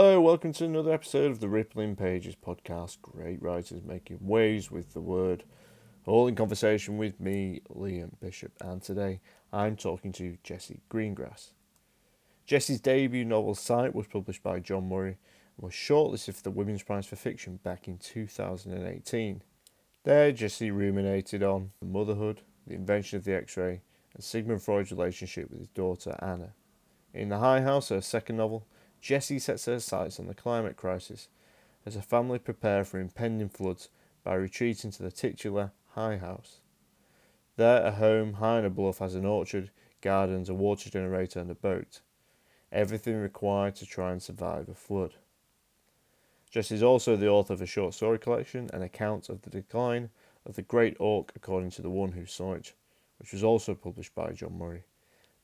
Hello, welcome to another episode of the Rippling Pages podcast. Great writers making waves with the word. All in conversation with me, Liam Bishop, and today I'm talking to Jessie Greengrass. Jessie's debut novel Sight was published by John Murray and was shortlisted for the Women's Prize for Fiction back in 2018. There, Jesse ruminated on motherhood, the invention of the X ray, and Sigmund Freud's relationship with his daughter Anna. In The High House, her second novel, Jessie sets her sights on the climate crisis as her family prepare for impending floods by retreating to the titular High House. There, a home high on a bluff has an orchard, gardens, a water generator, and a boat. Everything required to try and survive a flood. Jessie is also the author of a short story collection, An Account of the Decline of the Great Auk According to the One Who Saw It, which was also published by John Murray.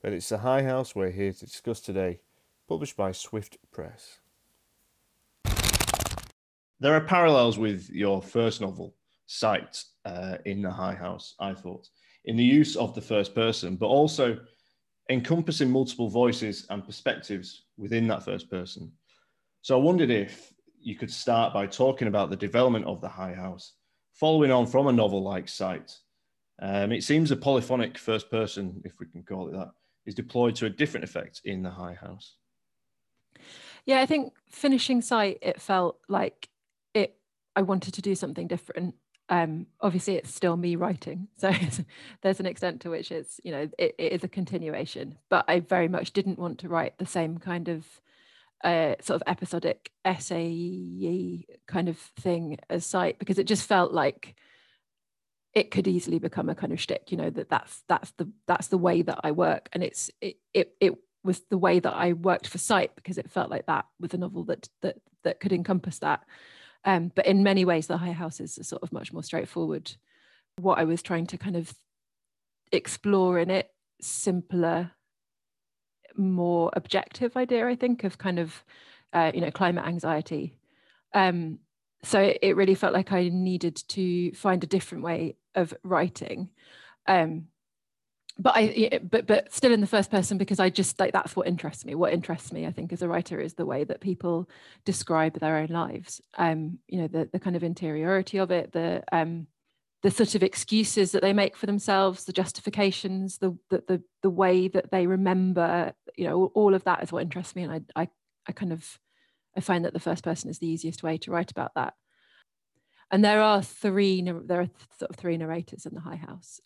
But it's the High House we're here to discuss today published by Swift Press. There are parallels with your first novel, Sight, uh, in the High House, I thought, in the use of the first person, but also encompassing multiple voices and perspectives within that first person. So I wondered if you could start by talking about the development of the High House, following on from a novel like Sight. Um, it seems a polyphonic first person, if we can call it that, is deployed to a different effect in the High House. Yeah, I think finishing Sight, it felt like it. I wanted to do something different. Um, obviously, it's still me writing, so there's an extent to which it's you know it, it is a continuation. But I very much didn't want to write the same kind of uh, sort of episodic essay kind of thing as Sight because it just felt like it could easily become a kind of shtick, you know, that that's that's the that's the way that I work, and it's it it it was the way that I worked for Sight because it felt like that with a novel that that that could encompass that. Um, but in many ways, the High House is sort of much more straightforward. What I was trying to kind of explore in it, simpler, more objective idea, I think, of kind of uh, you know climate anxiety. Um, so it, it, really felt like I needed to find a different way of writing. Um, but I but but still in the first person because I just like that's what interests me. What interests me, I think, as a writer is the way that people describe their own lives. Um, you know, the the kind of interiority of it, the um the sort of excuses that they make for themselves, the justifications, the the the, the way that they remember, you know, all of that is what interests me. And I I I kind of I find that the first person is the easiest way to write about that. And there are three there are sort of three narrators in the High House,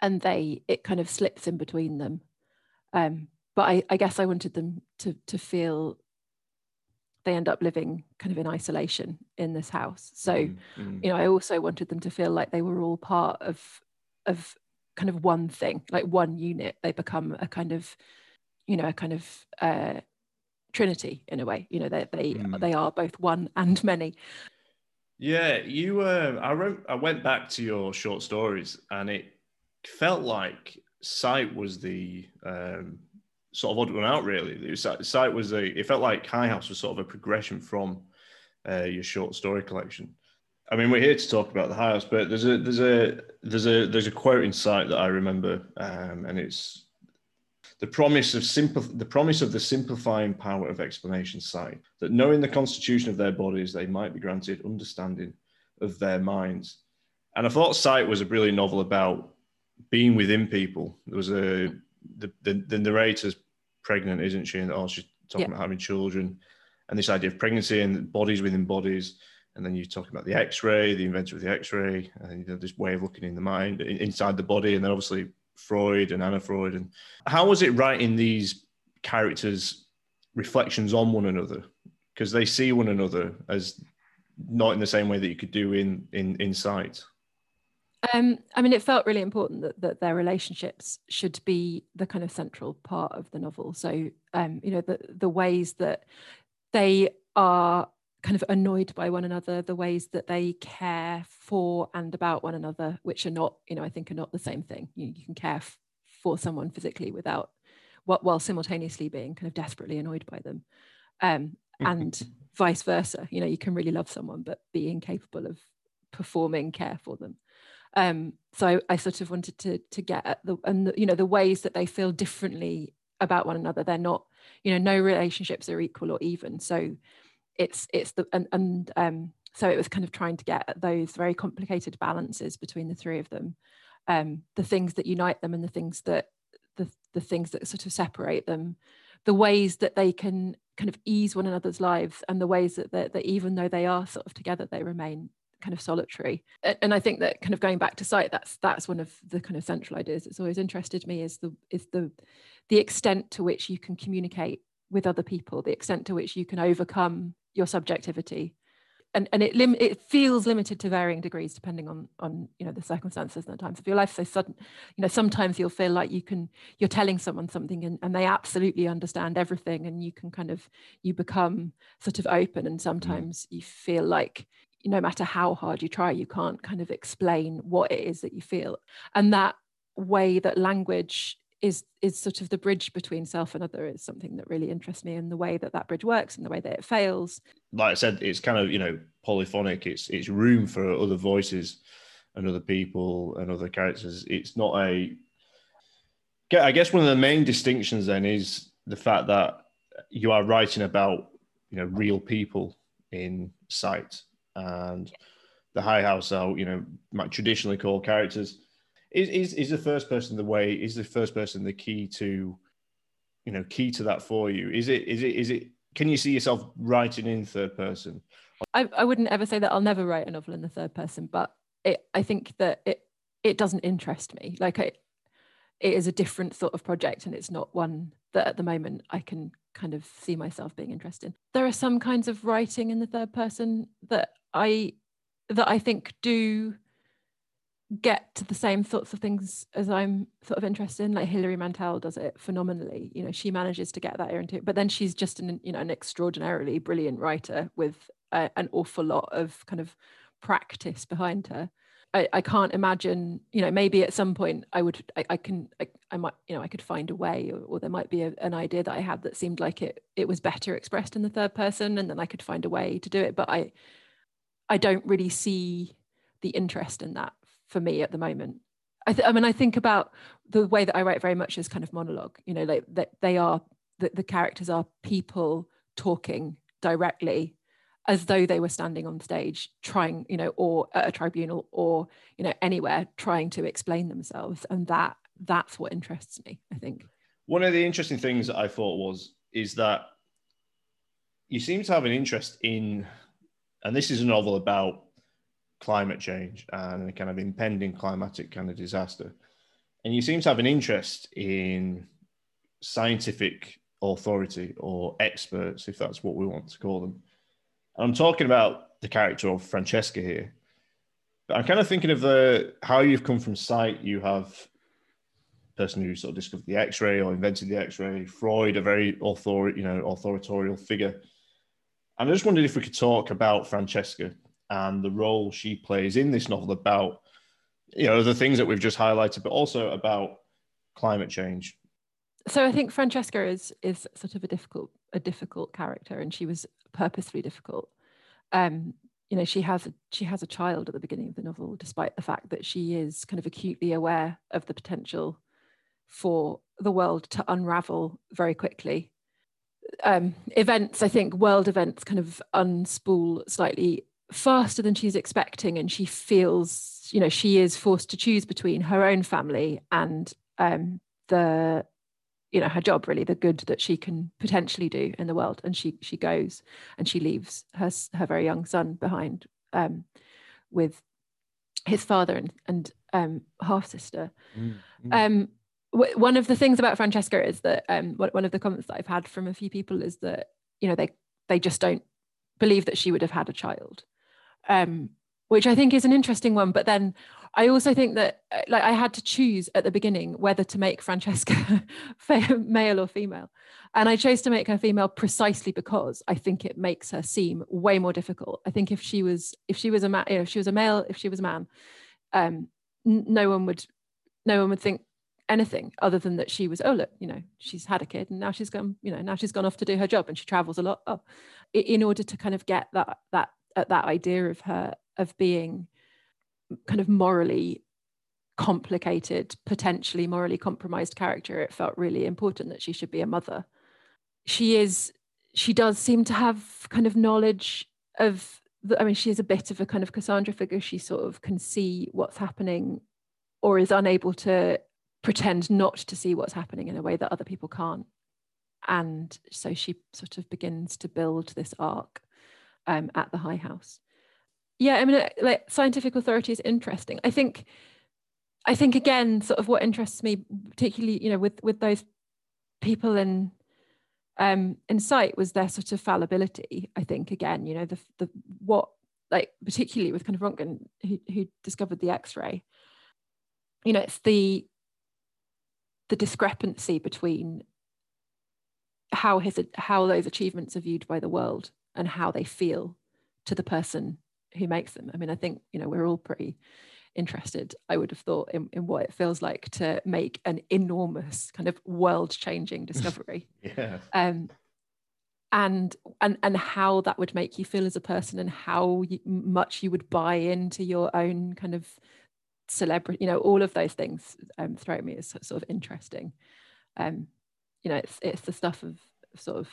and they it kind of slips in between them um, but I, I guess I wanted them to to feel they end up living kind of in isolation in this house so mm-hmm. you know I also wanted them to feel like they were all part of of kind of one thing like one unit they become a kind of you know a kind of uh, trinity in a way you know they they, mm. they are both one and many yeah you uh, i wrote i went back to your short stories and it felt like Sight was the um, sort of odd one out. Really, was, Sight was a. It felt like High House was sort of a progression from uh, your short story collection. I mean, we're here to talk about the High House, but there's a there's a there's a there's a quote in Sight that I remember, um, and it's the promise of simple the promise of the simplifying power of explanation sight that knowing the constitution of their bodies they might be granted understanding of their minds and i thought sight was a brilliant novel about being within people. There was a the, the, the narrator's pregnant, isn't she? And oh, she's talking about having children, and this idea of pregnancy and bodies within bodies. And then you talk about the X-ray, the inventor of the X-ray, and you know, this way of looking in the mind, inside the body, and then obviously Freud and Anna Freud. And how was it writing these characters' reflections on one another? Because they see one another as not in the same way that you could do in in in sight. Um, I mean, it felt really important that, that their relationships should be the kind of central part of the novel. So, um, you know, the the ways that they are kind of annoyed by one another, the ways that they care for and about one another, which are not, you know, I think are not the same thing. You, you can care f- for someone physically without, what while simultaneously being kind of desperately annoyed by them, um, and vice versa. You know, you can really love someone but be incapable of performing care for them. Um, so I, I, sort of wanted to to get at the and the, you know the ways that they feel differently about one another. They're not you know no relationships are equal or even. So it's it's the and, and um so it was kind of trying to get at those very complicated balances between the three of them. Um the things that unite them and the things that the the things that sort of separate them. The ways that they can kind of ease one another's lives and the ways that, that, that even though they are sort of together they remain kind of solitary and i think that kind of going back to sight that's that's one of the kind of central ideas that's always interested me is the is the the extent to which you can communicate with other people the extent to which you can overcome your subjectivity and and it lim- it feels limited to varying degrees depending on on you know the circumstances and the times of your life so sudden you know sometimes you'll feel like you can you're telling someone something and, and they absolutely understand everything and you can kind of you become sort of open and mm. sometimes mm. you feel like no matter how hard you try you can't kind of explain what it is that you feel. And that way that language is is sort of the bridge between self and other is something that really interests me. And the way that that bridge works and the way that it fails. Like i said it's kind of you know polyphonic. It's it's room for other voices and other people and other characters. It's not a i guess one of the main distinctions then is the fact that you are writing about you know real people in sight and the high house are you know traditionally called characters is, is is the first person the way? Is the first person the key to, you know, key to that for you? Is it is it is it? Can you see yourself writing in third person? I, I wouldn't ever say that I'll never write a novel in the third person, but it, I think that it it doesn't interest me. Like it, it is a different sort of project, and it's not one that at the moment I can kind of see myself being interested in. There are some kinds of writing in the third person that I that I think do get to the same sorts of things as I'm sort of interested in. Like Hilary Mantel does it phenomenally. You know, she manages to get that into it, but then she's just an you know an extraordinarily brilliant writer with a, an awful lot of kind of practice behind her. I, I can't imagine, you know, maybe at some point I would, I, I can, I, I, might, you know, I could find a way, or, or there might be a, an idea that I had that seemed like it, it was better expressed in the third person, and then I could find a way to do it. But I, I don't really see the interest in that for me at the moment. I, th- I mean, I think about the way that I write very much as kind of monologue. You know, like that they are the, the characters are people talking directly as though they were standing on stage trying you know or at a tribunal or you know anywhere trying to explain themselves and that that's what interests me i think one of the interesting things that i thought was is that you seem to have an interest in and this is a novel about climate change and a kind of impending climatic kind of disaster. And you seem to have an interest in scientific authority or experts, if that's what we want to call them. And I'm talking about the character of Francesca here. But I'm kind of thinking of the how you've come from sight. You have person who sort of discovered the X-ray or invented the X-ray. Freud, a very author, you know, authoritorial figure. And I just wondered if we could talk about Francesca and the role she plays in this novel about you know the things that we've just highlighted but also about climate change. So i think francesca is is sort of a difficult a difficult character and she was purposefully difficult. Um you know she has a she has a child at the beginning of the novel despite the fact that she is kind of acutely aware of the potential for the world to unravel very quickly um, events i think world events kind of unspool slightly faster than she's expecting and she feels you know she is forced to choose between her own family and um, the you know her job really the good that she can potentially do in the world and she she goes and she leaves her her very young son behind um, with his father and and um, half sister mm, mm. um, w- one of the things about Francesca is that um, one of the comments that I've had from a few people is that you know they they just don't believe that she would have had a child um, which I think is an interesting one. But then I also think that uh, like I had to choose at the beginning whether to make Francesca male or female. And I chose to make her female precisely because I think it makes her seem way more difficult. I think if she was if she was a man, you know, if she was a male, if she was a man, um, no one would no one would think anything other than that she was oh look you know she's had a kid and now she's gone you know now she's gone off to do her job and she travels a lot oh in order to kind of get that that at that idea of her of being kind of morally complicated, potentially morally compromised character, it felt really important that she should be a mother. She is, she does seem to have kind of knowledge of, the, I mean, she is a bit of a kind of Cassandra figure. She sort of can see what's happening or is unable to pretend not to see what's happening in a way that other people can't. And so she sort of begins to build this arc um, at the High House. Yeah, I mean, uh, like scientific authority is interesting. I think I think again, sort of what interests me, particularly, you know, with with those people in um in sight was their sort of fallibility. I think again, you know, the the what like particularly with kind of Röntgen, who, who discovered the X-ray. You know, it's the the discrepancy between how his how those achievements are viewed by the world and how they feel to the person who makes them. I mean, I think you know we're all pretty interested, I would have thought, in, in what it feels like to make an enormous kind of world changing discovery. yeah. Um, and and and how that would make you feel as a person and how you, much you would buy into your own kind of celebrity you know all of those things um, throw me as sort of interesting um you know it's it's the stuff of sort of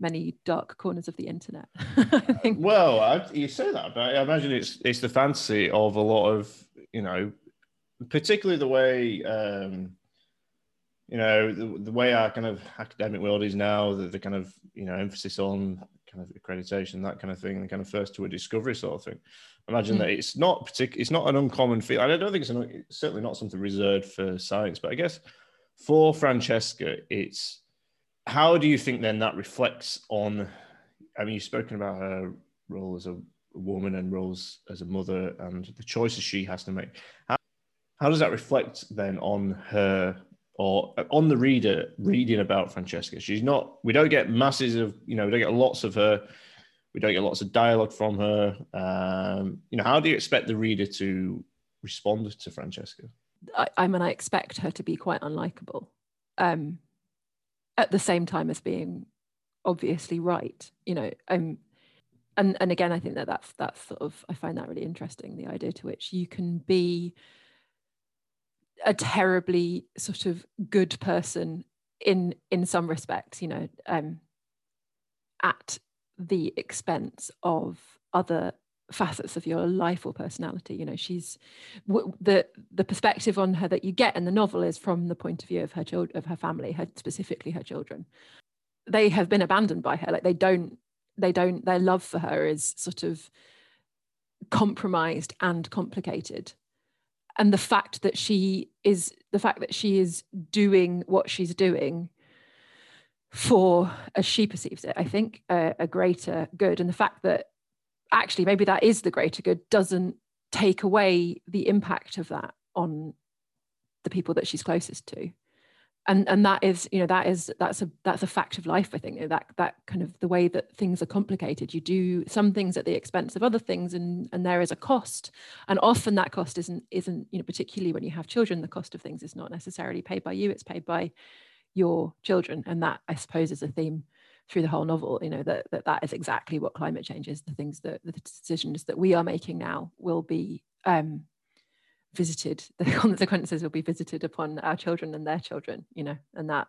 many dark corners of the internet. I well, I, you say that, but I imagine it's it's the fantasy of a lot of you know, particularly the way um, you know the, the way our kind of academic world is now, the, the kind of you know emphasis on kind of accreditation, that kind of thing, the kind of first to a discovery sort of thing. Imagine mm. that it's not particular, it's not an uncommon feel. I don't think it's, an, it's certainly not something reserved for science, but I guess for Francesca, it's how do you think then that reflects on? I mean, you've spoken about her role as a woman and roles as a mother and the choices she has to make. How, how does that reflect then on her or on the reader reading about Francesca? She's not. We don't get masses of you know. We don't get lots of her. We don't get lots of dialogue from her. Um, you know, how do you expect the reader to respond to Francesca? I, I mean, I expect her to be quite unlikable. Um, at the same time as being obviously right you know um and and again i think that that's that's sort of i find that really interesting the idea to which you can be a terribly sort of good person in in some respects you know um at the expense of other facets of your life or personality. You know she's the the perspective on her that you get in the novel is from the point of view of her child of her family her specifically her children. They have been abandoned by her. Like they don't they don't their love for her is sort of compromised and complicated and the fact that she is the fact that she is doing what she's doing for as she perceives it i think a, a greater good. And the fact that actually maybe that is the greater good doesn't take away the impact of that on the people that she's closest to and and that is you know that is that's a that's a fact of life i think that that kind of the way that things are complicated. You do some things at the expense of other things and and there is a cost. And often that cost isn't isn't you know particularly when you have children the cost of things is not necessarily paid by you it's paid by your children. And that i suppose is a theme through the whole novel you know that, that that is exactly what climate change is. The things that the decisions that we are making now will be um, visited the consequences will be visited upon our children and their children you know and that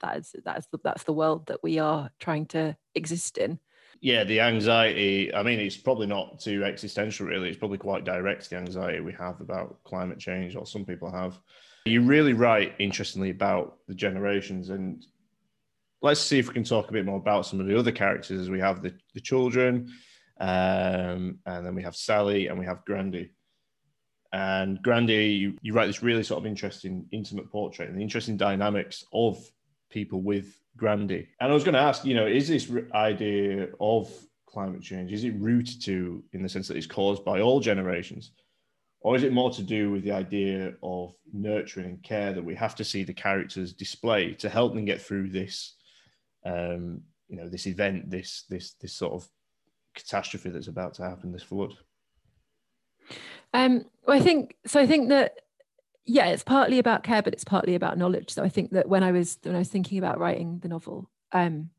that is that's the, that's the world that we are trying to exist in. Yeah the anxiety i mean it's probably not too existential really. It's probably quite direct the anxiety we have about climate change or some people have. You really write interestingly about the generations and let's see if we can talk a bit more about some of the other characters. As we have the, the children um, and then we have sally and we have grandy and grandy you, you write this really sort of interesting intimate portrait and the interesting dynamics of people with grandy and i was going to ask you know is this idea of climate change is it rooted to in the sense that it's caused by all generations or is it more to do with the idea of nurturing and care that we have to see the characters display to help them get through this um, you know this event, this this this sort of catastrophe that's about to happen, this flood? Um, well, I think so. I think that yeah, it's partly about care, but it's partly about knowledge. So I think that when I was when I was thinking about writing the novel, um,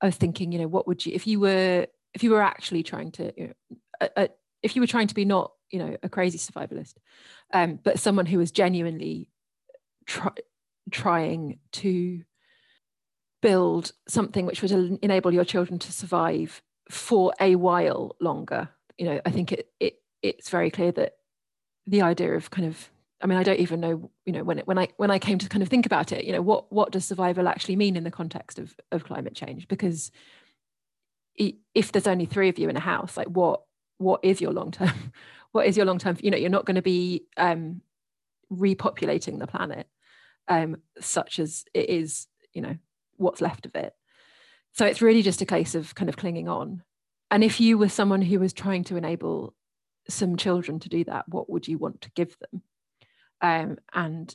I was thinking, you know, what would you if you were if you were actually trying to, you know, uh, uh, if you were trying to be not you know a crazy survivalist um, but someone who was genuinely try, trying to build something which would enable your children to survive for a while longer you know i think it, it it's very clear that the idea of kind of i mean i don't even know you know when it when i when i came to kind of think about it you know what what does survival actually mean in the context of of climate change? Because if there's only three of you in a house like what what is your long term what is your long term you know you're not going to be um repopulating the planet um such as it is you know what's left of it. So it's really just a case of kind of clinging on. And if you were someone who was trying to enable some children to do that what would you want to give them? Um, and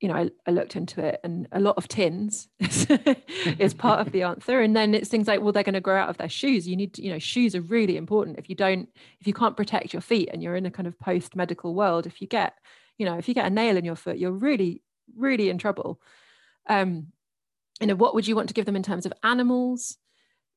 you know I, I, looked into it and a lot of tins is, part of the answer. And then it's things like well they're going to grow out of their shoes. You need to, you know shoes are really important. If you don't if you can't protect your feet and you're in a kind of post medical world if you get you know if you get a nail in your foot you're really really in trouble. Um you know what would you want to give them in terms of animals?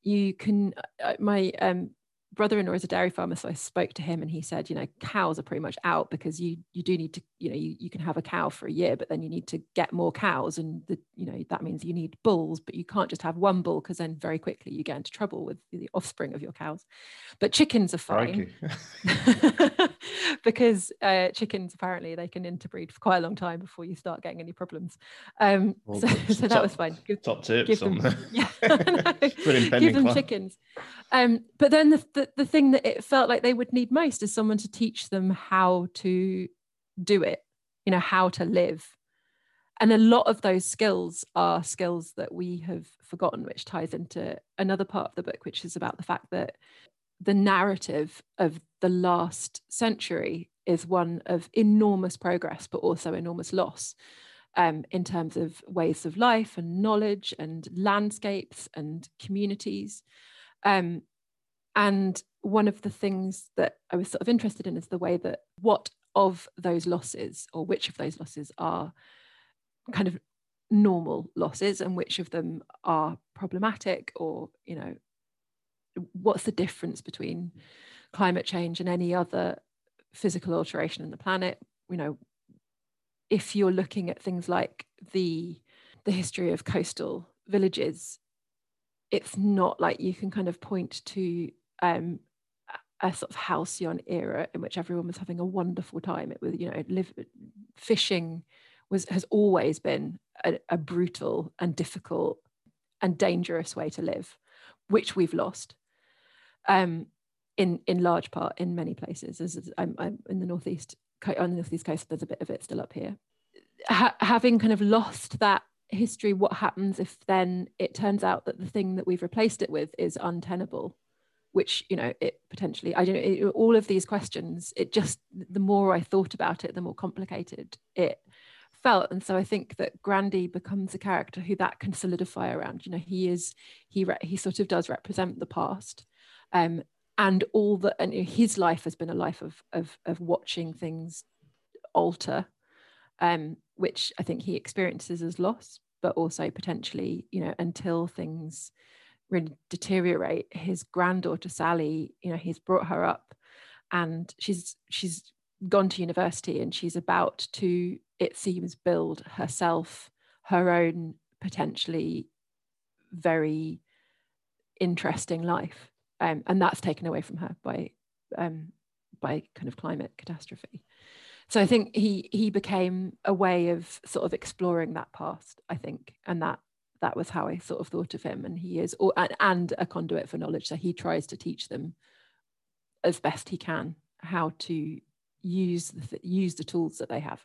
You can uh, my um brother-in-law is a dairy farmer so i spoke to him and he said you know cows are pretty much out because you you do need to you know you, you can have a cow for a year but then you need to get more cows and the you know that means you need bulls but you can't just have one bull because then very quickly you get into trouble with the offspring of your cows. But chickens are fine. Because uh, chickens apparently they can interbreed for quite a long time before you start getting any problems. Um well, so, so that was fine. Give, top tips give them, yeah give them chickens. Um but then the, the the, thing that it felt like they would need most is someone to teach them how to do it, you know, how to live. And a lot of those skills are skills that we have forgotten, which ties into another part of the book, which is about the fact that the narrative of the last century is one of enormous progress, but also enormous loss. Um, in terms of ways of life and knowledge and landscapes and communities. Um, and one of the things that I was sort of interested in is the way that what of those losses or which of those losses are kind of normal losses and which of them are problematic or you know what's the difference between climate change and any other physical alteration in the planet? You know if you're looking at things like the the history of coastal villages it's not like you can kind of point to um, a sort of halcyon era in which everyone was having a wonderful time. It was, you know, live, fishing was has always been a, a, brutal and difficult and dangerous way to live, which we've lost. Um, in in large part in many places. As I'm, I'm in the northeast on the northeast coast, there's a bit of it still up here. Ha- having kind of lost that history, what happens if then it turns out that the thing that we've replaced it with is untenable? Which you know it potentially i don't know all of these questions it just the more i thought about it the more complicated it felt. And so i think that grandy becomes a character who that can solidify around. You know he is he re- he sort of does represent the past um and all that and his life has been a life of of of watching things alter um which i think he experiences as loss but also potentially you know until things really deteriorate his granddaughter sally you know he's brought her up and she's she's gone to university and she's about to it seems build herself her own potentially very interesting life. Um, and that's taken away from her by um, by kind of climate catastrophe. So i think he he became a way of sort of exploring that past i think and that that was how I sort of thought of him. And he is, or, and a conduit for knowledge. So he tries to teach them as best he can how to use the, use the tools that they have.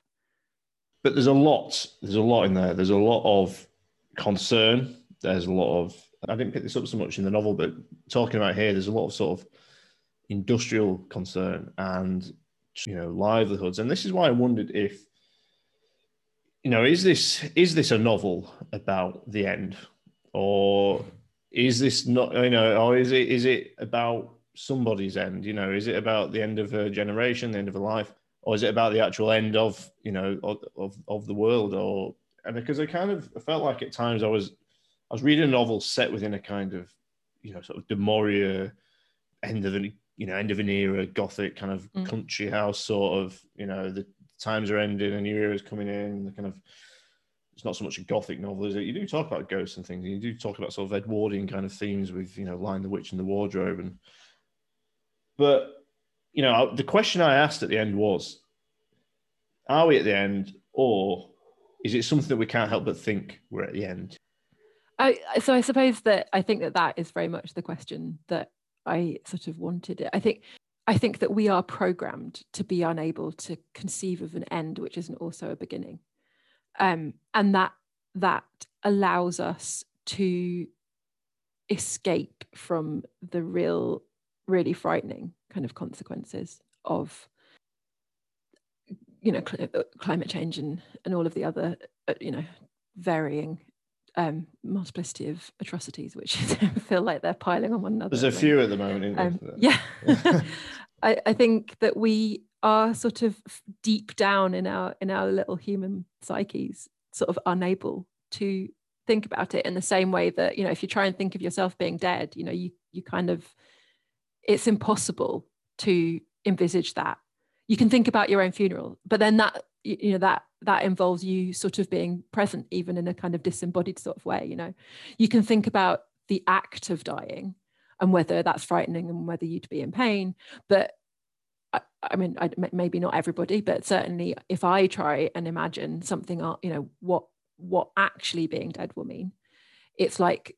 But there's a lot. There's a lot in there. There's a lot of concern. There's a lot of. I didn't pick this up so much in the novel, but talking about here, there's a lot of sort of industrial concern and you know livelihoods. And this is why I wondered if you know, is this is this a novel about the end, or is this not? You know, or is it is it about somebody's end? You know, is it about the end of a generation, the end of a life, or is it about the actual end of you know of of, the world? Or and because I kind of felt like at times I was I was reading a novel set within a kind of you know sort of Maurier end of the you know, end of an era, gothic kind of Mm. country house sort of, you know, the times are ending, a new era is coming in, the kind of it's not so much a gothic novel, is it? You do talk about ghosts and things. You do talk about sort of Edwardian kind of themes with, you know, Lion the Witch and the Wardrobe. And but you know, the question I asked at the end was, are we at the end, or is it something that we can't help but think we're at the end? I, so I suppose that I think that that is very much the question that I sort of wanted it. I think I think that we are programmed to be unable to conceive of an end which isn't also a beginning, um, and that that allows us to escape from the real, really frightening kind of consequences of you know cl- uh, climate change and and all of the other uh, you know varying um, multiplicity of atrocities, which feel like they're piling on one another. There's a few at the moment. Isn't um, there? yeah, I, I think that we are sort of deep down in our in our little human psyches, sort of unable to think about it in the same way that you know if you try and think of yourself being dead, you know you you kind of it's impossible to envisage that. You can think about your own funeral, but then that you know that that involves you sort of being present even in a kind of disembodied sort of way you know. You can think about the act of dying and whether that's frightening and whether you'd be in pain but I, mean I, maybe not everybody but certainly if i try and imagine something uh, you know what what actually being dead will mean it's like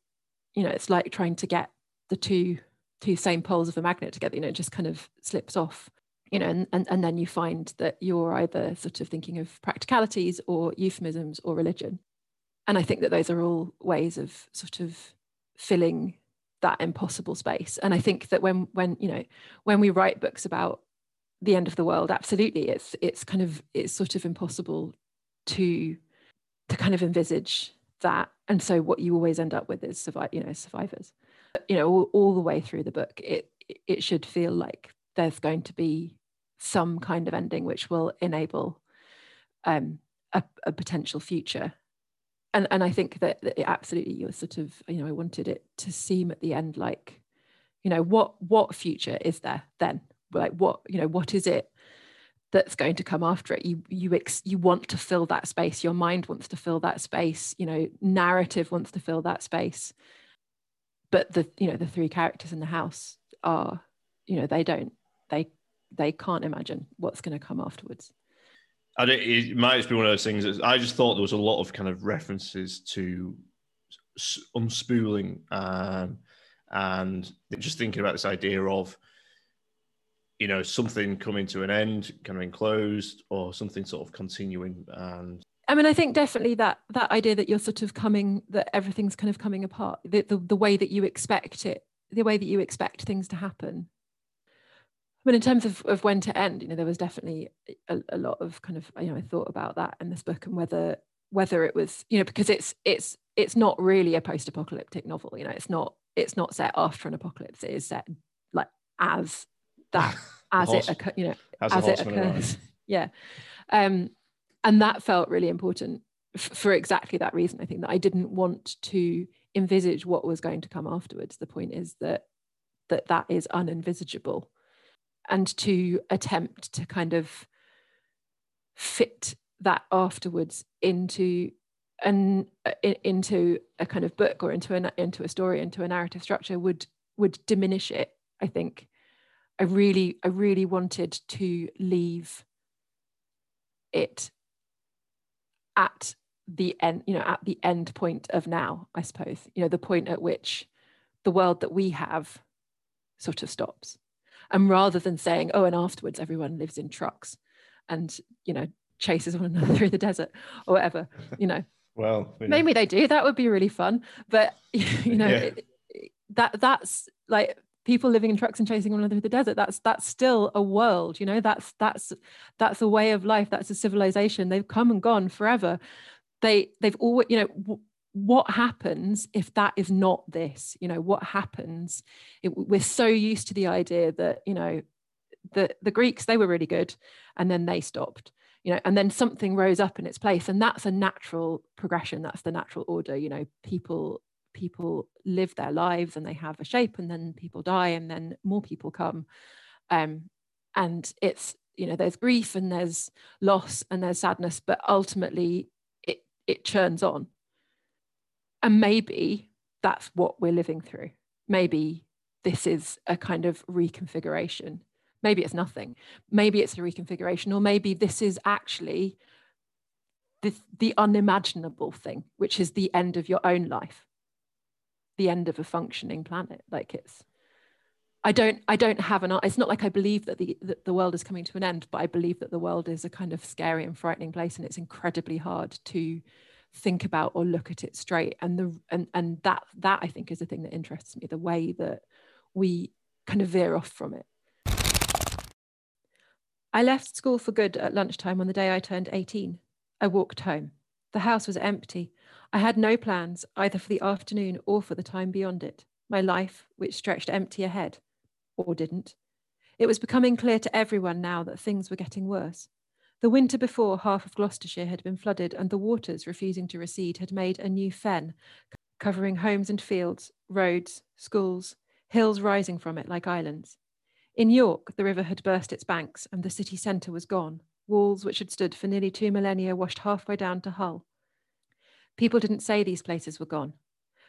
you know it's like trying to get the two two same poles of a magnet together you know it just kind of slips off you know and, and and then you find that you're either sort of thinking of practicalities or euphemisms or religion. And i think that those are all ways of sort of filling that impossible space. And i think that when when you know when we write books about the end of the world absolutely it's it's kind of it's sort of impossible to to kind of envisage that. And so what you always end up with is survive you know survivors. You know all, all the way through the book it it should feel like there's going to be some kind of ending which will enable um, a, a potential future. And and I think that, that it absolutely you're sort of you know I wanted it to seem at the end like you know what what future is there then? Like what you know what is it that's going to come after it? You you ex, you want to fill that space. Your mind wants to fill that space. You know narrative wants to fill that space. But the you know the three characters in the house are you know they don't they they can't imagine what's going to come afterwards I don't, it might just be one of those things. I just thought there was a lot of kind of references to unspooling um, and just thinking about this idea of, you know, something coming to an end, kind of enclosed, or something sort of continuing. And I mean, I think definitely that that idea that you're sort of coming, that everything's kind of coming apart, the, the, the way that you expect it, the way that you expect things to happen. Mean, in terms of, of when to end, you know, there was definitely a, a lot of kind of, you know, I thought about that in this book and whether whether it was, you know, because it's it's it's not really a post-apocalyptic novel, you know, it's not it's not set after an apocalypse, it is set like as that as horse- it occur, you know, as as it occurs. Yeah. Um, and that felt really important f- for exactly that reason. I think that I didn't want to envisage what was going to come afterwards. The point is that that that is unenvisageable, and to attempt to kind of fit that afterwards into an uh, i- into a kind of book or into an into a story into a narrative structure would would diminish it i think. I really i really wanted to leave it at the end you know at the end point of now i suppose you know the point at which the world that we have sort of stops and rather than saying oh and afterwards everyone lives in trucks and you know chases one another through the desert or whatever you know. Well, maybe they do. That would be really fun. But you know Yeah. it, it- that that's like people living in trucks and chasing one another through the desert that's that's still a world you know? That's that's that's a way of life. That's a civilization. They've come and gone forever. They they've always you know what happens if that is not this? You know what happens? It, we're so used to the idea that you know the the greeks they were really good and then they stopped you know and then something rose up in its place and that's a natural progression. That's the natural order you know people people live their lives and they have a shape and then people die and then more people come. Um, and it's you know there's grief and there's loss and there's sadness but ultimately it it churns on and maybe that's what we're living through. Maybe this is a kind of reconfiguration. Maybe it's nothing. Maybe it's a reconfiguration or maybe this is actually the, the unimaginable thing which is the end of your own life the end of a functioning planet. Like it's I don't I don't have an it's not like I believe that the that the world is coming to an end, but I believe that the world is a kind of scary and frightening place and it's incredibly hard to think about or look at it straight. And the and and that that I think is the thing that interests me, the way that we kind of veer off from it. I left school for good at lunchtime on the day I turned 18. I walked home. The house was empty. I had no plans either for the afternoon or for the time beyond it. My life, which stretched empty ahead, or didn't. It was becoming clear to everyone now that things were getting worse. The winter before, half of Gloucestershire had been flooded, and the waters, refusing to recede, had made a new fen, covering homes and fields, roads, schools, hills rising from it like islands. In York, the river had burst its banks, and the city centre was gone. Walls which had stood for nearly two millennia washed halfway down to Hull. People didn't say these places were gone.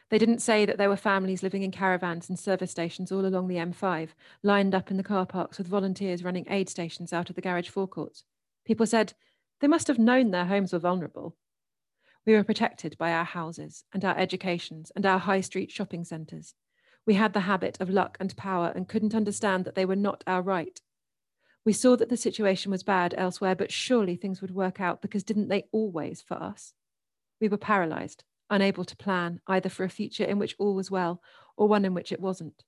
They didn't say that there were families living in caravans and service stations all along the M5, lined up in the car parks with volunteers running aid stations out of the garage forecourts. People said they must have known their homes were vulnerable. We were protected by our houses and our educations and our high street shopping centres. We had the habit of luck and power and couldn't understand that they were not our right. We saw that the situation was bad elsewhere, but surely things would work out because didn't they always for us? We were paralysed unable to plan either for a future in which all was well or one in which it wasn't.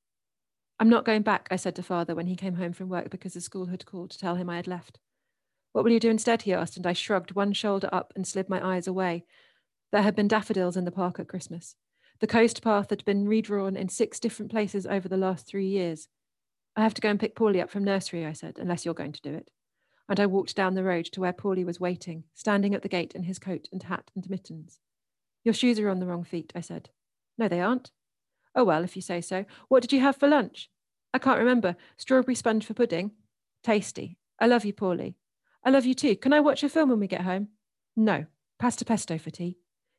I'm not going back, I said to father when he came home from work because the school had called to tell him I had left. What will you do instead? he asked, and I shrugged one shoulder up and slid my eyes away. There had been daffodils in the park at Christmas. The coast path had been redrawn in six different places over the last three years. I have to go and pick Paulie up from nursery, I said, unless you're going to do it. And I walked down the road to where Paulie was waiting, standing at the gate in his coat and hat and mittens. Your shoes are on the wrong feet, I said. No, they aren't. Oh, well, if you say so. What did you have for lunch? I can't remember. Strawberry sponge for pudding? Tasty. I love you, Paulie. I love you too. Can I watch a film when we get home? No. Pasta pesto for tea.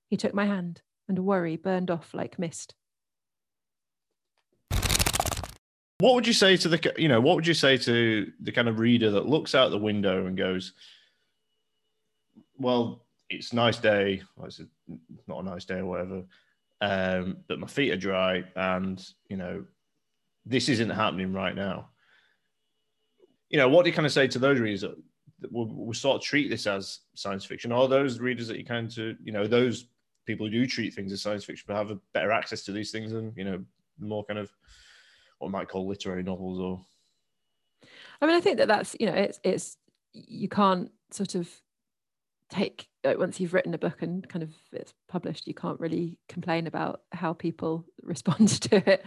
He took my hand, and worry burned off like mist. What would you say to the you know what would you say to the kind of reader that looks out the window and goes, well, it's a nice day. Well, it's a, not a nice day or whatever. Um, but my feet are dry, and you know, this isn't happening right now. You know, what do you kind of say to those readers that, will, will sort of treat this as science fiction, or those readers that you kind of, you know, those people who do treat things as science fiction but have a better access to these things and you know, more kind of what we might call literary novels or. I mean, I think that that's you know, it's it's you can't sort of take like once you've written a book and kind of it's published you can't really complain about how people respond to it.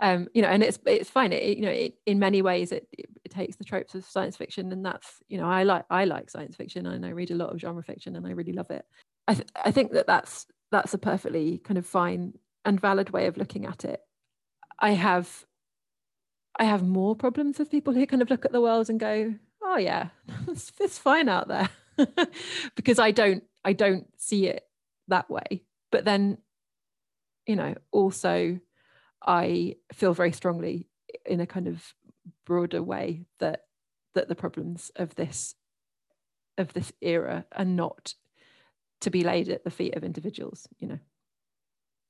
Um you know and it's it's fine. It, you know it, in many ways it, it, it takes the tropes of science fiction and that's you know i like i like science fiction and i read a lot of genre fiction and i really love it. I th- i think that that's that's a perfectly kind of fine and valid way of looking at it. I have i have more problems with people who kind of look at the world and go oh yeah it's, it's fine out there because I don't I don't see it that way. But then, you know, also I feel very strongly in a kind of broader way that that the problems of this of this era are not to be laid at the feet of individuals, you know.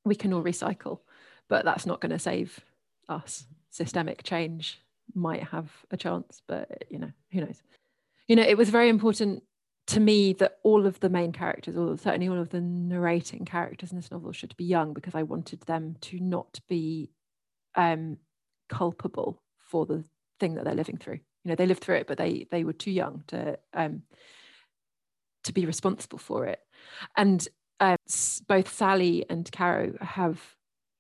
We can all recycle, but that's not going to save us. Systemic change might have a chance, but you know, who knows. You know, it was very important to me that all of the main characters, or certainly all of the narrating characters in this novel, should be young because I wanted them to not be um, culpable for the thing that they're living through. You know, they lived through it, but they they were too young to um, to be responsible for it. And um, both Sally and Caro have,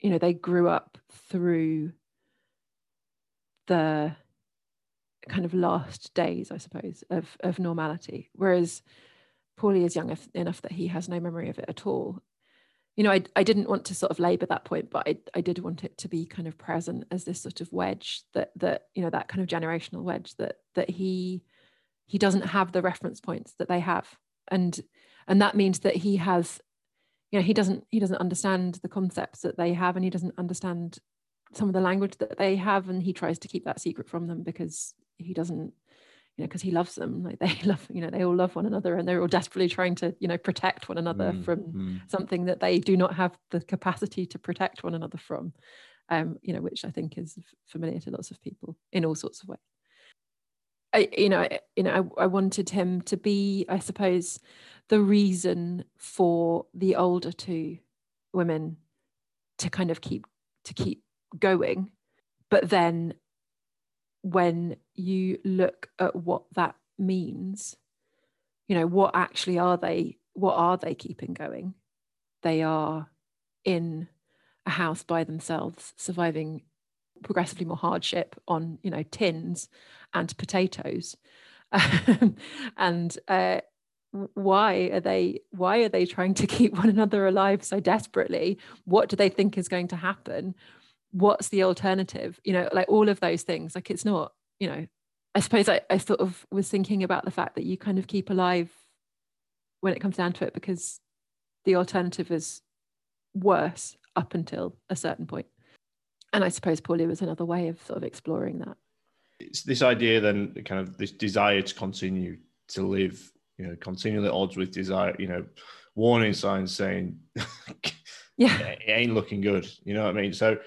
you know, they grew up through the kind of last days, I suppose, of of normality. Whereas Paulie is young enough that he has no memory of it at all. you know, I, I didn't want to sort of labor that point, but I, I did want it to be kind of present as this sort of wedge that that you know that kind of generational wedge that that he he doesn't have the reference points that they have, and and that means that he has, you know, he doesn't he doesn't understand the concepts that they have, and he doesn't understand some of the language that they have, and he tries to keep that secret from them because he doesn't you know because he loves them like they love you know they all love one another and they're all desperately trying to you know protect one another mm, from mm. something that they do not have the capacity to protect one another from um you know which i think is familiar to lots of people in all sorts of ways I, you know, I, you know, I, I wanted him to be, I suppose, the reason for the older two women to kind of keep to keep going, but then when you look at what that means you know what actually are they what are they keeping going? They are in a house by themselves surviving progressively more hardship on you know tins and potatoes. And uh, why are they why are they trying to keep one another alive so desperately? What do they think is going to happen what's the alternative? You know like all of those things. Like it's not you know i suppose I, I sort of was thinking about the fact that you kind of keep alive when it comes down to it because the alternative is worse up until a certain point. And i suppose Paulie was another way of sort of exploring that. It's this idea then kind of this desire to continue to live you know continually at odds with desire you know warning signs saying yeah. It ain't looking good. You know what i mean? So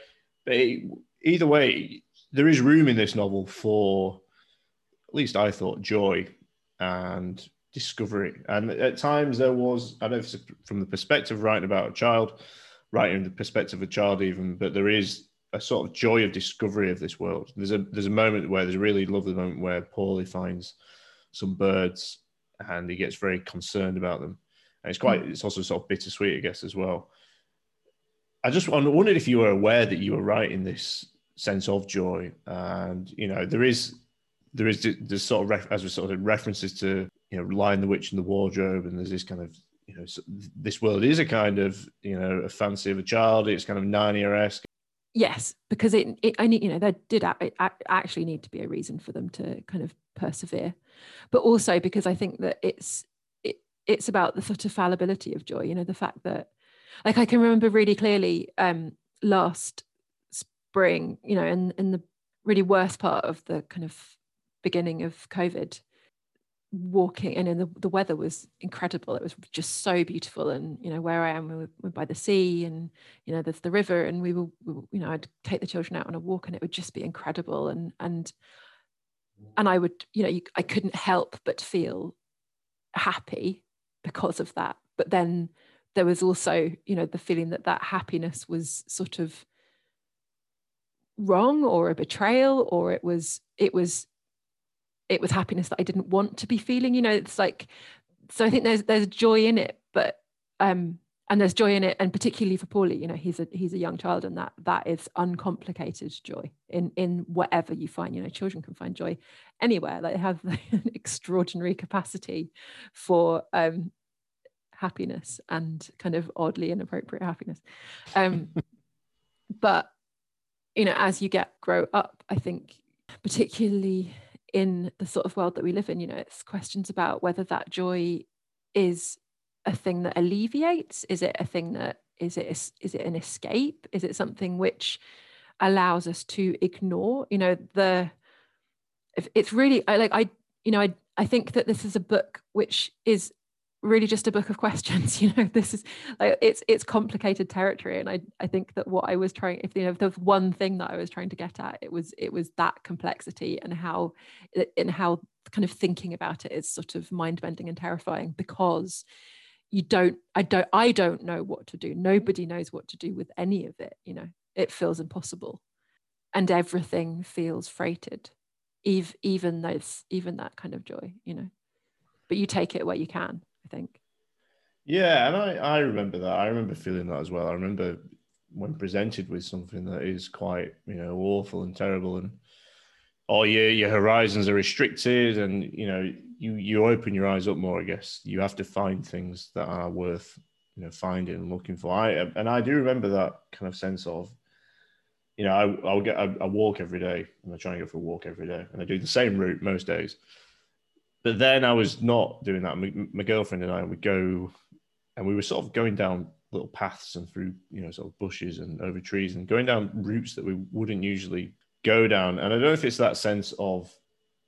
either way, there is room in this novel for, at least I thought, joy and discovery. And at times there was, I don't know if it's from the perspective of writing about a child, writing in the perspective of a child even, but there is a sort of joy of discovery of this world. There's a there's a moment where there's a really lovely moment where Paulie finds some birds and he gets very concerned about them. And it's quite hmm. it's also sort of bittersweet, I guess, as well. I just wondered if you were aware that you were writing this sense of joy, and you know there is there is there's sort of ref, as we sort of references to you know Lion the Witch in the Wardrobe, and there's this kind of you know this world is a kind of you know a fancy of a child. It's kind of Narnia esque. Yes, because it, it I need you know there did actually need to be a reason for them to kind of persevere, but also because I think that it's it, it's about the sort of fallibility of joy. You know the fact that like I can remember really clearly um, last spring, you know, in in the really worst part of the kind of beginning of COVID, walking and in the, the weather was incredible. It was just so beautiful. And, you know, where I am, we were, we're by the sea and, you know, there's the river and we were, we, you know, I'd take the children out on a walk and it would just be incredible. And, and, and I would, you know, you, I couldn't help but feel happy because of that. But then there was also you know the feeling that that happiness was sort of wrong or a betrayal or it was it was it was happiness that I didn't want to be feeling you know it's like so I think there's there's joy in it but um and there's joy in it and particularly for Paulie you know he's a he's a young child and that that is uncomplicated joy in in whatever you find you know children can find joy anywhere. Like they have an extraordinary capacity for um happiness and kind of oddly inappropriate happiness. Um, but you know, as you get grow up, I think particularly in the sort of world that we live in, you know, it's questions about whether that joy is a thing that alleviates. Is it a thing that is it is it an escape? Is it something which allows us to ignore? You know, the if it's really I like I you know I I think that this is a book which is really just a book of questions you know this is like it's it's complicated territory and i i think that what i was trying if you know if there one thing that i was trying to get at it was it was that complexity and how and how kind of thinking about it is sort of mind-bending and terrifying because you don't i don't i don't know what to do. Nobody knows what to do with any of it you know. It feels impossible. And everything feels freighted even even those even that kind of joy you know. But you take it where you can I think. Yeah, and I, I remember that. I remember feeling that as well. I remember when presented with something that is quite, you know, awful and terrible and oh, all your your horizons are restricted and you know, you you open your eyes up more, I guess. You have to find things that are worth you know finding and looking for. I and I do remember that kind of sense of, you know, I I'll get I, I walk every day and I try and go for a walk every day and I do the same route most days. But then I was not doing that. My, my girlfriend and I would go, and we were sort of going down little paths and through you know sort of bushes and over trees and going down routes that we wouldn't usually go down. And I don't know if it's that sense of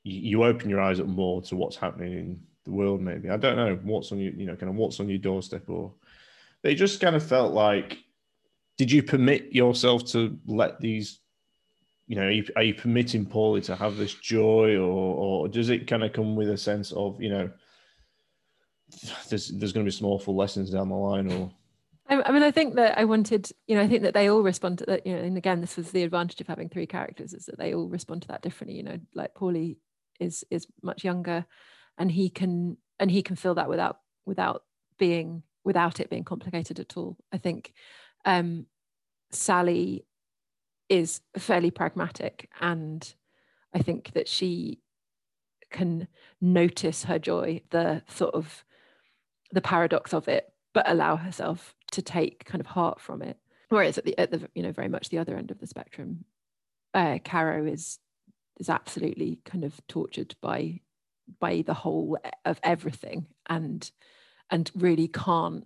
you, you open your eyes up more to what's happening in the world. Maybe I don't know what's on you you know kind of what's on your doorstep or they just kind of felt like, did you permit yourself to let these, you know, are you, are you permitting Paulie to have this joy, or or does it kind of come with a sense of, you know, there's there's going to be some awful lessons down the line, or I mean, I think that I wanted, you know, I think that they all respond to that, you know, and again, this was the advantage of having three characters is that they all respond to that differently. You know, like Paulie is is much younger, and he can and he can feel that without without being without it being complicated at all. I think um, Sally is fairly pragmatic, and I think that she can notice her joy, the sort of the paradox of it, but allow herself to take kind of heart from it. Whereas at the at the you know very much the other end of the spectrum, uh, Caro is is absolutely kind of tortured by by the whole of everything and and really can't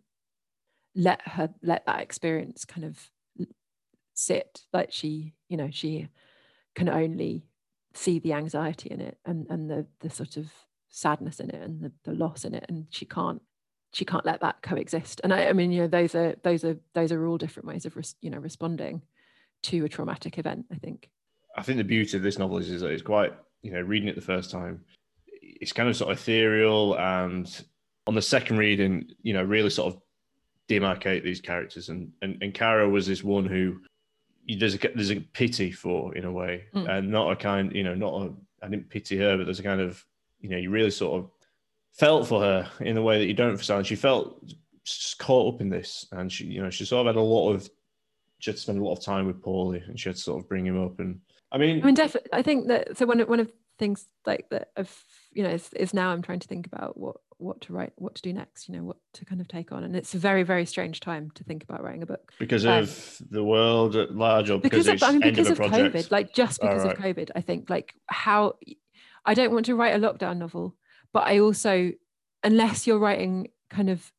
let her let that experience kind of sit like she you know she can only see the anxiety in it and and the the sort of sadness in it and the, the loss in it and she can't she can't let that coexist and I, I mean you know those are those are those are all different ways of res, you know responding to a traumatic event i think i think the beauty of this novel is, is that it's quite you know reading it the first time it's kind of sort of ethereal and on the second reading, you know, really sort of demarcate these characters. And and, and Caro was this one who there's a there's a pity for in a way, mm. and not a kind, you know, not a I didn't pity her, but there's a kind of, you know, you really sort of felt for her in the way that you don't for Sally. She felt caught up in this, and she, you know, she sort of had a lot of, she had to spend a lot of time with Paulie, and she had to sort of bring him up. And I mean, I mean, definitely, I think that so one of one of things like that of you know is, is now I'm trying to think about what what to write, what to do next, you know, what to kind of take on. And it's a very, very strange time to think about writing a book. Because um, of the world at large or because, because of, I mean, because of, of COVID, like just because right. of COVID, I think like how I don't want to write a lockdown novel, but I also, unless you're writing kind of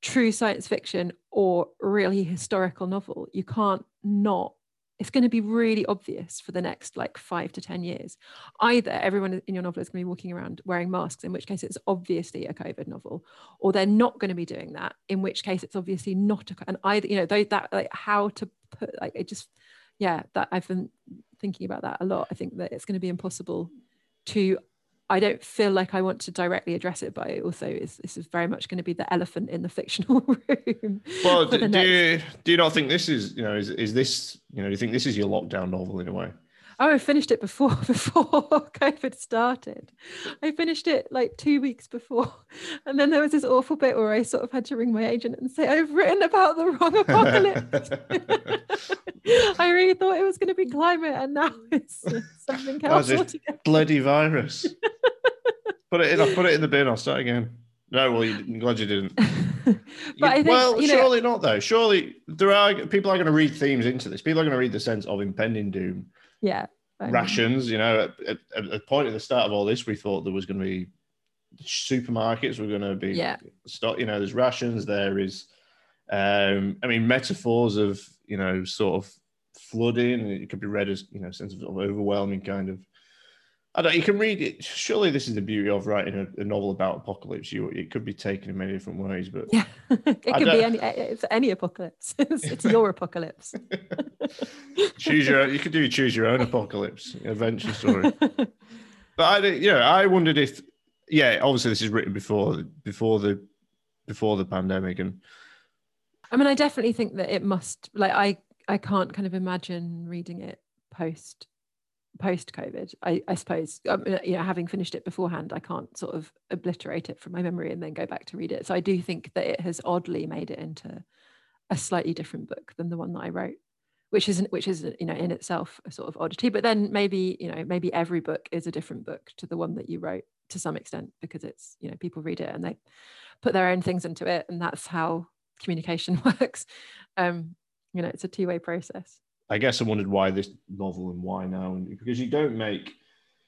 true science fiction or really historical novel, you can't not it's going to be really obvious for the next like five to 10 years. Either everyone in your novel is going to be walking around wearing masks, in which case it's obviously a COVID novel, or they're not going to be doing that, in which case it's obviously not a, and either, you know, that like how to put, like it just, yeah, that I've been thinking about that a lot. I think that it's going to be impossible to I don't feel like I want to directly address it, but it also is this is very much going to be the elephant in the fictional room. Well, do, do you do you not think this is you know is is this you know do you think this is your lockdown novel in a way? Oh, I finished it before before COVID started. I finished it like two weeks before, and then there was this awful bit where I sort of had to ring my agent and say I've written about the wrong apocalypse. I really thought it was going to be climate, and now it's something else. bloody virus. put it in. I'll put it in the bin. I'll start again. No, well, you, I'm glad you didn't. but you, I think, well, you know, surely not though. Surely there are people are going to read themes into this. People are going to read the sense of impending doom yeah rations you know at, at, at, the point at the start of all this we thought there was going to be supermarkets were going to be yeah. stock you know there's rations there is um i mean metaphors of you know sort of flooding it could be read as you know sense of overwhelming kind of I don't. You can read it. Surely, this is the beauty of writing a, a novel about apocalypse. You, it could be taken in many different ways, but yeah, it could be any. Eh, it's any apocalypse. it's, it's your apocalypse. choose your. You could do choose your own apocalypse adventure story. but I, you know, I wondered if, yeah, obviously this is written before before the before the pandemic, and I mean, I definitely think that it must. Like, I I can't kind of imagine reading it post post COVID. I, I suppose, um, uh, you know, having finished it beforehand, I can't sort of obliterate it from my memory and then go back to read it. So I do think that it has oddly made it into a slightly different book than the one that I wrote, which isn't, which is, you know, in itself a sort of oddity. But then maybe, you know, maybe every book is a different book to the one that you wrote to some extent because it's, you know, people read it and they put their own things into it, and that's how communication works. Um, you know, it's a two-way process. I guess I wondered why this novel and why now, because you don't make,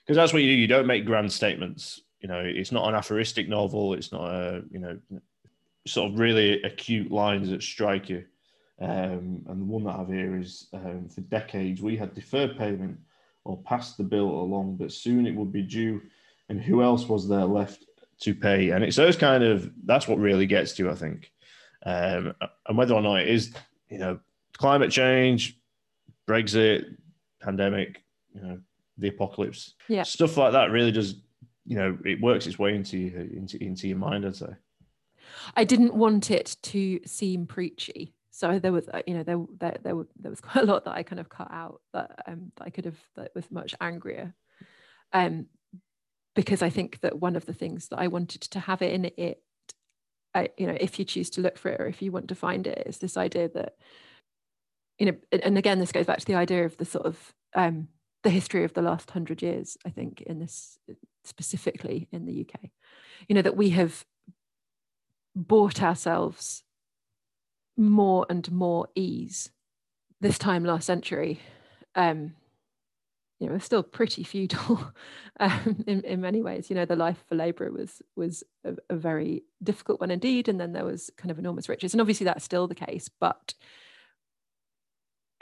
because that's what you do. You don't make grand statements. You know, it's not an aphoristic novel. It's not a, you know, sort of really acute lines that strike you. Um, and the one that I have here is um, for decades we had deferred payment or passed the bill along, but soon it would be due. And who else was there left to pay? And it's those kind of that's what really gets to you, I think. Um, and whether or not it is, you know, climate change, Brexit, pandemic, you know, the apocalypse, yeah, stuff like that really does, you know, it works its way into into into your mind. I'd say. I didn't want it to seem preachy so there was you know there there there, there was quite a lot that I kind of cut out that um that I could have that was much angrier um because I think that one of the things that I wanted to have it in it I, you know if you choose to look for it or if you want to find it is this idea that you know and again this goes back to the idea of the sort of um the history of the last hundred years I think in this specifically in the UK you know that we have bought ourselves more and more ease this time last century um you know, it's still pretty feudal um, in, in many ways. You know, the life of a labourer was was a, a, very difficult one indeed, and then there was kind of enormous riches, and obviously that's still the case. But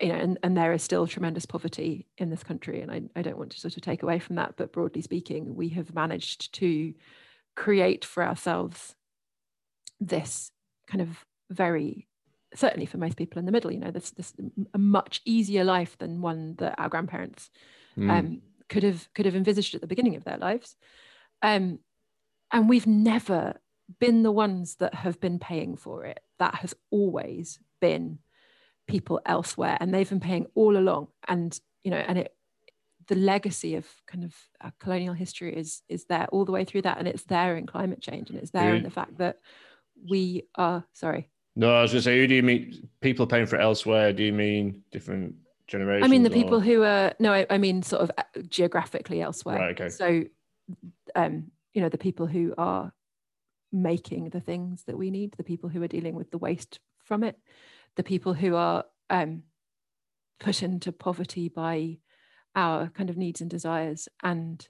you know, and, and there is still tremendous poverty in this country, and I, I don't want to sort of take away from that. But broadly speaking, we have managed to create for ourselves this kind of very certainly for most people in the middle, you know, this this a much easier life than one that our grandparents mm. um, could have could have envisaged at the beginning of their lives. Um, and we've never been the ones that have been paying for it. That has always been people elsewhere, and they've been paying all along. And you know, and it the legacy of kind of colonial history is is there all the way through that, and it's there in climate change, and it's there in the fact that we are sorry no, I was going to say, who do you mean? People paying for it elsewhere? Do you mean different generations? I mean the people who are no, I, I, mean sort of uh, geographically elsewhere. Right, okay. So, um, you know, the people who are making the things that we need, the people who are dealing with the waste from it, the people who are um, put into poverty by our kind of needs and desires, and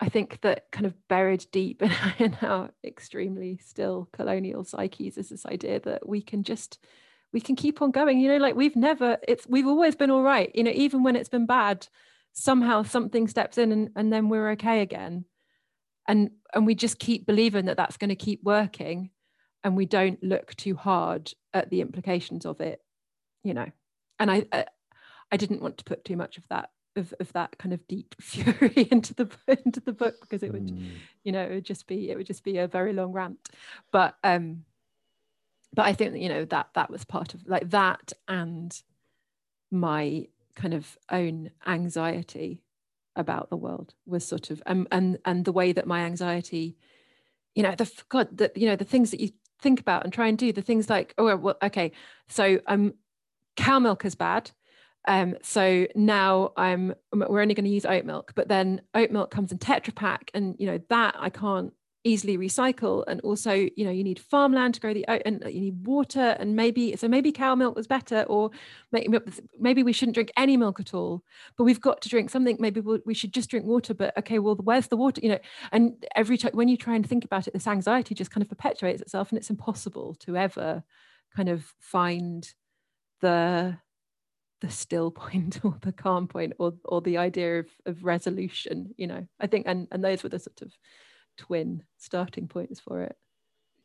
I think that kind of buried deep in, in our extremely still colonial psyches is this idea that we can just we can keep on going. You know, like we've never it's we've always been all right. You know, even when it's been bad, somehow something steps in and, and then we're okay again. And and we just keep believing that that's going to keep working, and we don't look too hard at the implications of it. You know, and I I, I didn't want to put too much of that of, of that kind of deep fury into the into the book because it would mm. you know it would just be it would just be a very long rant but um but i think that you know that that was part of like that and my kind of own anxiety about the world was sort of um, and and the way that my anxiety you know the god that you know the things that you think about and try and do the things like oh well okay so um cow milk is bad. Um, so now I'm we're only going to use oat milk, but then oat milk comes in Tetra Pak, and you know that I can't easily recycle. And also, you know, you need farmland to grow the oat, and uh, you need water, and maybe so maybe cow milk was better, or maybe we shouldn't drink any milk at all. But we've got to drink something. Maybe we should just drink water. But okay, well, where's the water? You know, and every time when you try and think about it, this anxiety just kind of perpetuates itself, and it's impossible to ever kind of find the the still point or the calm point or or the idea of, of resolution you know i think and and those were the sort of twin starting points for it.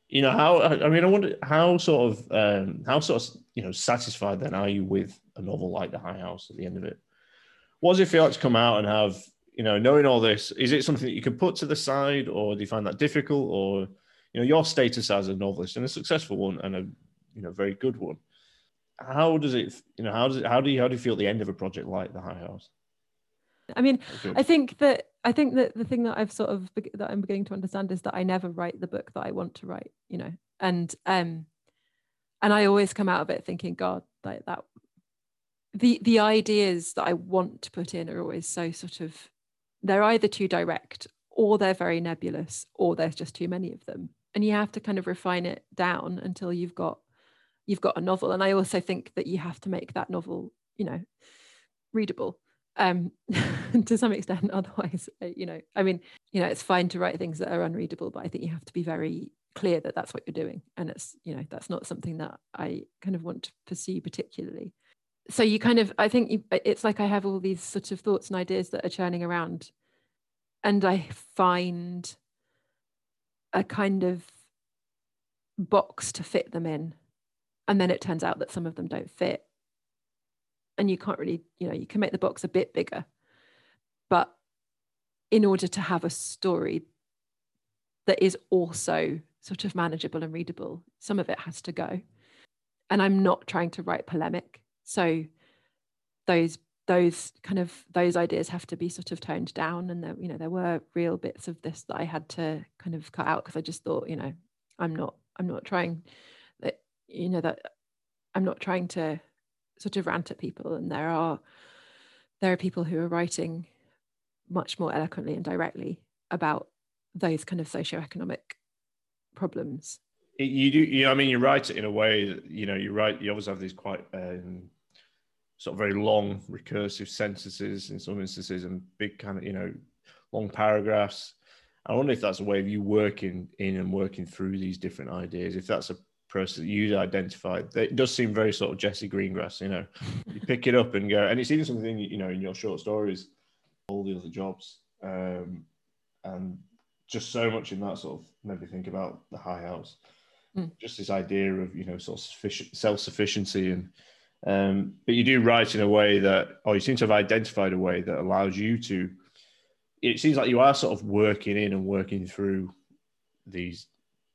You know how i mean i wonder how sort of um how sort of you know satisfied then are you with a novel like the high house at the end of it? What does it feel like to come out and have you know knowing all this is it something that you can put to the side or do you find that difficult or you know your status as a novelist and a successful one and a you know very good one how does it you know how does it how do you how do you feel at the end of a project like the high house? I mean i think that i think that the thing that i've sort of that i'm beginning to understand is that i never write the book that i want to write you know? And um and i always come out of it thinking god like that the the ideas that i want to put in are always so sort of they're either too direct or they're very nebulous or there's just too many of them. And you have to kind of refine it down until you've got you've got a novel. And i also think that you have to make that novel you know readable um to some extent otherwise uh, you know i mean you know it's fine to write things that are unreadable but i think you have to be very clear that that's what you're doing. And it's you know that's not something that i kind of want to pursue particularly. So you kind of i think you, it's like i have all these sort of thoughts and ideas that are churning around. And i find a kind of box to fit them in. And then it turns out that some of them don't fit and you can't really you know you can make the box a bit bigger. But in order to have a story that is also sort of manageable and readable some of it has to go. And i'm not trying to write polemic. So those those kind of those ideas have to be sort of toned down. And there you know there were real bits of this that i had to kind of cut out because i just thought you know i'm not i'm not trying that you know that i'm not trying to sort of rant at people and there are there are people who are writing much more eloquently and directly about those kind of socioeconomic problems. You do you i mean you write it in a way that you know you write you always have these quite um, sort of very long recursive sentences in some instances and big kind of you know long paragraphs. I wonder if that's a way of you working in and working through these different ideas if that's a process that you identified it does seem very sort of jessie greengrass you know you pick it up and go and it's even something you know in your short stories all the other jobs um, and just so much in that sort of made me think about the high house mm. just this idea of you know sort of self-sufficiency and um, but you do write in a way that, or you seem to have identified a way that allows you to. It seems like you are sort of working in and working through these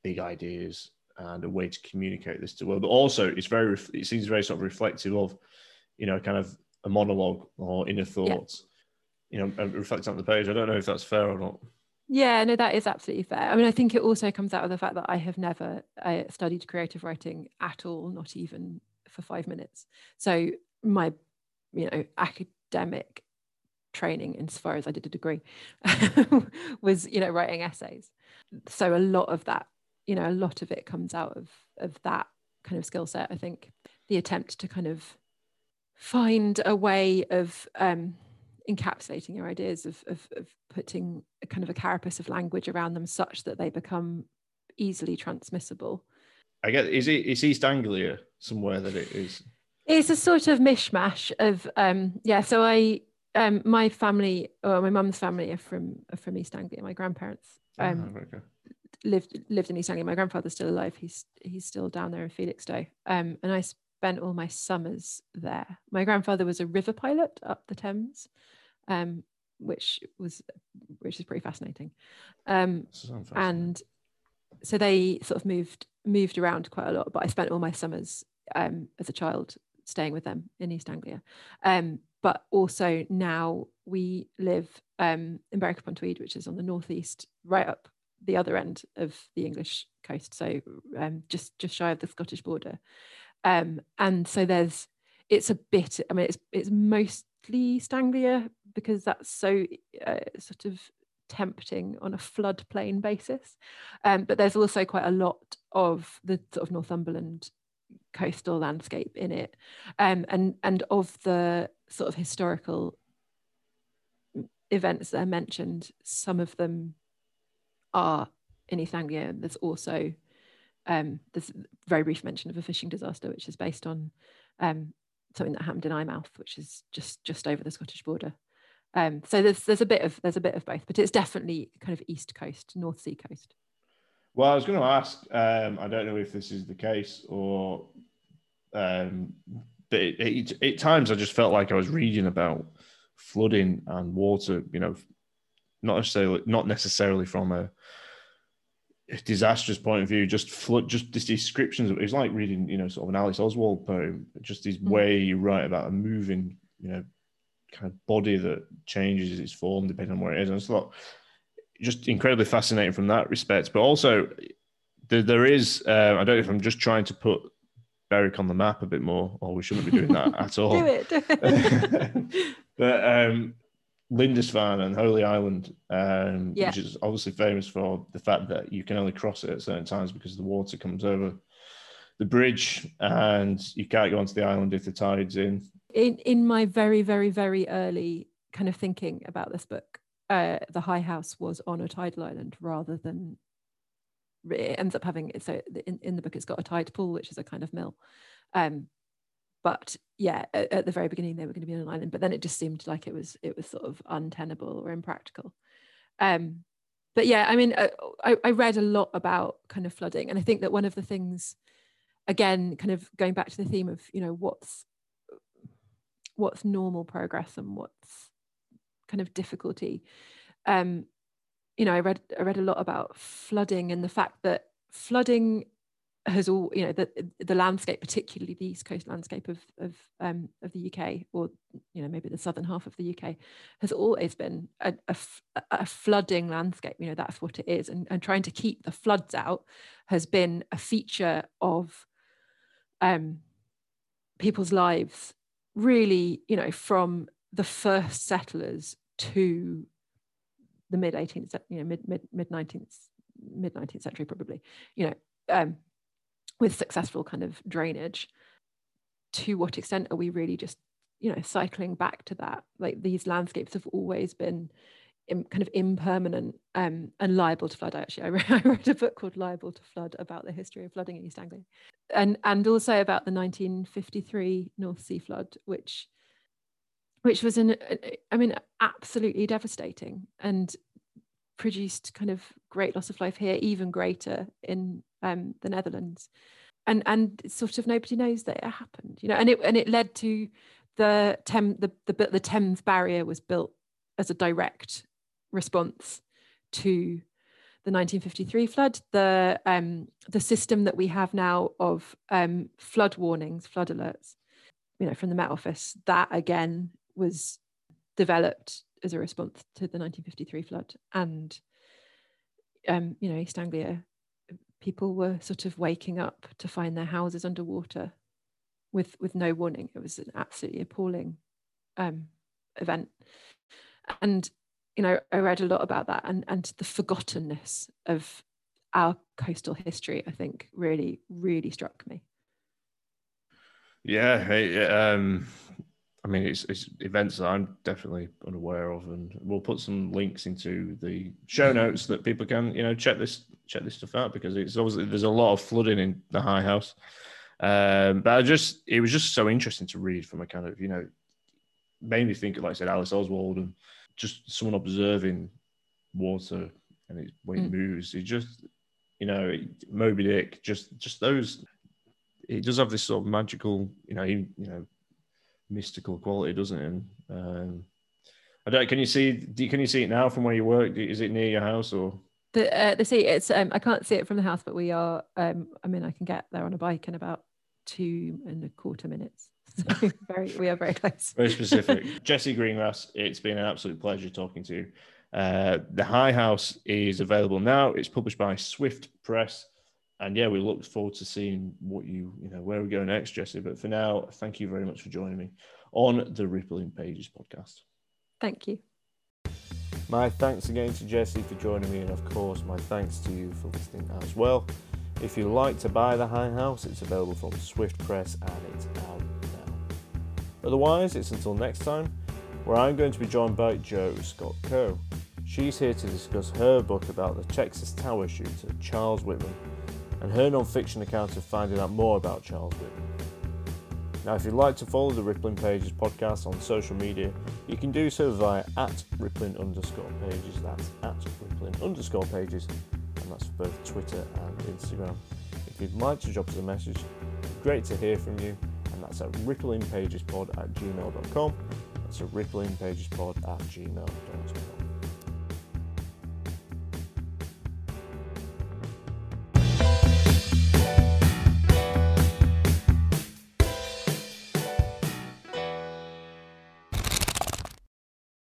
big ideas and a way to communicate this to the world. But also, it's very. It seems very sort of reflective of, you know, kind of a monologue or inner thoughts. Yeah. You know, reflecting on the page. I don't know if that's fair or not. Yeah, no, that is absolutely fair. I mean, I think it also comes out of the fact that I have never uh, studied creative writing at all, not even for five minutes. So my, you know, academic training, insofar as I did a degree, was, you know, writing essays. So a lot of that, you know, a lot of it comes out of of that kind of skill set. I think the attempt to kind of find a way of um, encapsulating your ideas of, of, of putting a kind of a carapace of language around them such that they become easily transmissible I guess is it is East Anglia somewhere that it is? It's a sort of mishmash of um yeah. So I um my family or my mum's family are from are from East Anglia. My grandparents ah, um oh, okay. Lived lived in East Anglia. My grandfather's still alive. He's he's still down there in Felixstowe. Um and I spent all my summers there. My grandfather was a river pilot up the Thames. Um which was which is pretty fascinating. Um fascinating. and so they sort of moved moved around quite a lot, but I spent all my summers um, as a child staying with them in East Anglia. Um, but also now we live um, in Berwick upon Tweed, which is on the northeast, right up the other end of the English coast, so um, just just shy of the Scottish border. Um, and so there's it's a bit. I mean, it's it's mostly East Anglia because that's so uh, sort of tempting on a floodplain basis. Um, but there's also quite a lot of the sort of Northumberland coastal landscape in it. Um, and, and of the sort of historical events that are mentioned, some of them are in East Anglia. There's also um, there's very brief mention of a fishing disaster, which is based on um, something that happened in Eyemouth, which is just just over the Scottish border. Um, so there's there's a bit of there's a bit of both, but it's definitely kind of east coast, North Sea coast. Well, I was going to ask. Um, I don't know if this is the case or, um, but it, it, at times I just felt like I was reading about flooding and water. You know, not necessarily not necessarily from a disastrous point of view, just flood, just these descriptions. It's like reading, you know, sort of an Alice Oswald poem. Just this mm. way you write about a moving, you know, kind of body that changes its form depending on where it is. And it's a lot just incredibly fascinating from that respect. But also, there, there is, uh, I don't know if I'm just trying to put Berwick on the map a bit more, or we shouldn't be doing that at all. do it. Do it. but um, Lindisfarne and Holy Island, um, yeah. which is obviously famous for the fact that you can only cross it at certain times because the water comes over the bridge, and you can't go onto the island if the tide's in. In in my very very very early kind of thinking about this book, uh, the High House was on a tidal island rather than it ends up having so in, in the book it's got a tide pool which is a kind of mill um but yeah at, at, the very beginning they were going to be on an island but then it just seemed like it was it was sort of untenable or impractical. Um but yeah i mean uh, I, I read a lot about kind of flooding and i think that one of the things again kind of going back to the theme of you know what's what's normal progress and what's kind of difficulty um you know i read i read a lot about flooding and the fact that flooding has all you know the the landscape particularly the east coast landscape of of um, of the UK or you know maybe the southern half of the UK has always been a, a, a, flooding landscape. You know that's what it is. And, and trying to keep the floods out has been a feature of um people's lives really you know from the first settlers to the mid 18th you know mid mid mid 19th mid 19th century probably you know um with successful kind of drainage to what extent are we really just you know cycling back to that? Like these landscapes have always been in, kind of impermanent um, and liable to flood. Actually I, re- I read a book called liable to flood about the history of flooding in east anglia. And and also about the 1953 north sea flood which which was an i mean absolutely devastating. And produced kind of great loss of life here even greater in um, the Netherlands, and and sort of nobody knows that it happened, you know, and it and it led to the Thames the, the the Thames barrier was built as a direct response to the 1953 flood. The um, the system that we have now of um, flood warnings, flood alerts, you know, from the Met Office, that again was developed as a response to the 1953 flood, and um, you know, East Anglia people were sort of waking up to find their houses underwater with with no warning. It was an absolutely appalling um, event, and you know I read a lot about that and and the forgottenness of our coastal history. I think really really struck me. Yeah, um, I mean, it's, it's events that I'm definitely unaware of, and we'll put some links into the show notes that people can, you know, check this check this stuff out because it's obviously there's a lot of flooding in the High House. Um, but I just it was just so interesting to read from a kind of you know mainly think like I said Alice Oswald and just someone observing water and it, when it mm. moves. It just you know Moby Dick just just those. It does have this sort of magical you know you know mystical quality, doesn't it? And, um, I don't. Can you see? Can you see it now from where you work? Is it near your house or? The uh, the sea. It's um. I can't see it from the house, but we are. Um. I mean, I can get there on a bike in about two and a quarter minutes. So very, we are very close. Very specific. Jessie Greengrass, it's been an absolute pleasure talking to you. Uh, the High House is available now. It's published by Swift Press and yeah, we look forward to seeing what you, you know, where we go next, Jessie. But for now, thank you very much for joining me on the Rippling Pages podcast. Thank you. My thanks again to Jessie for joining me, and of course, my thanks to you for listening as well. If you'd like to buy The High House, it's available from Swift Press and it's out now. Otherwise, it's until next time, where I'm going to be joined by Jo Scott Coe. She's here to discuss her book about the Texas Tower shooter, Charles Whitman, and her non-fiction account of finding out more about Charles Whitman. Now, if you'd like to follow the Rippling Pages podcast on social media, you can do so via at Rippling underscore pages. That's at Rippling underscore pages, and that's for both Twitter and Instagram. If you'd like to drop us a message, great to hear from you, and that's at ripplingpagespod at gmail.com. That's at ripplingpagespod at gmail.com.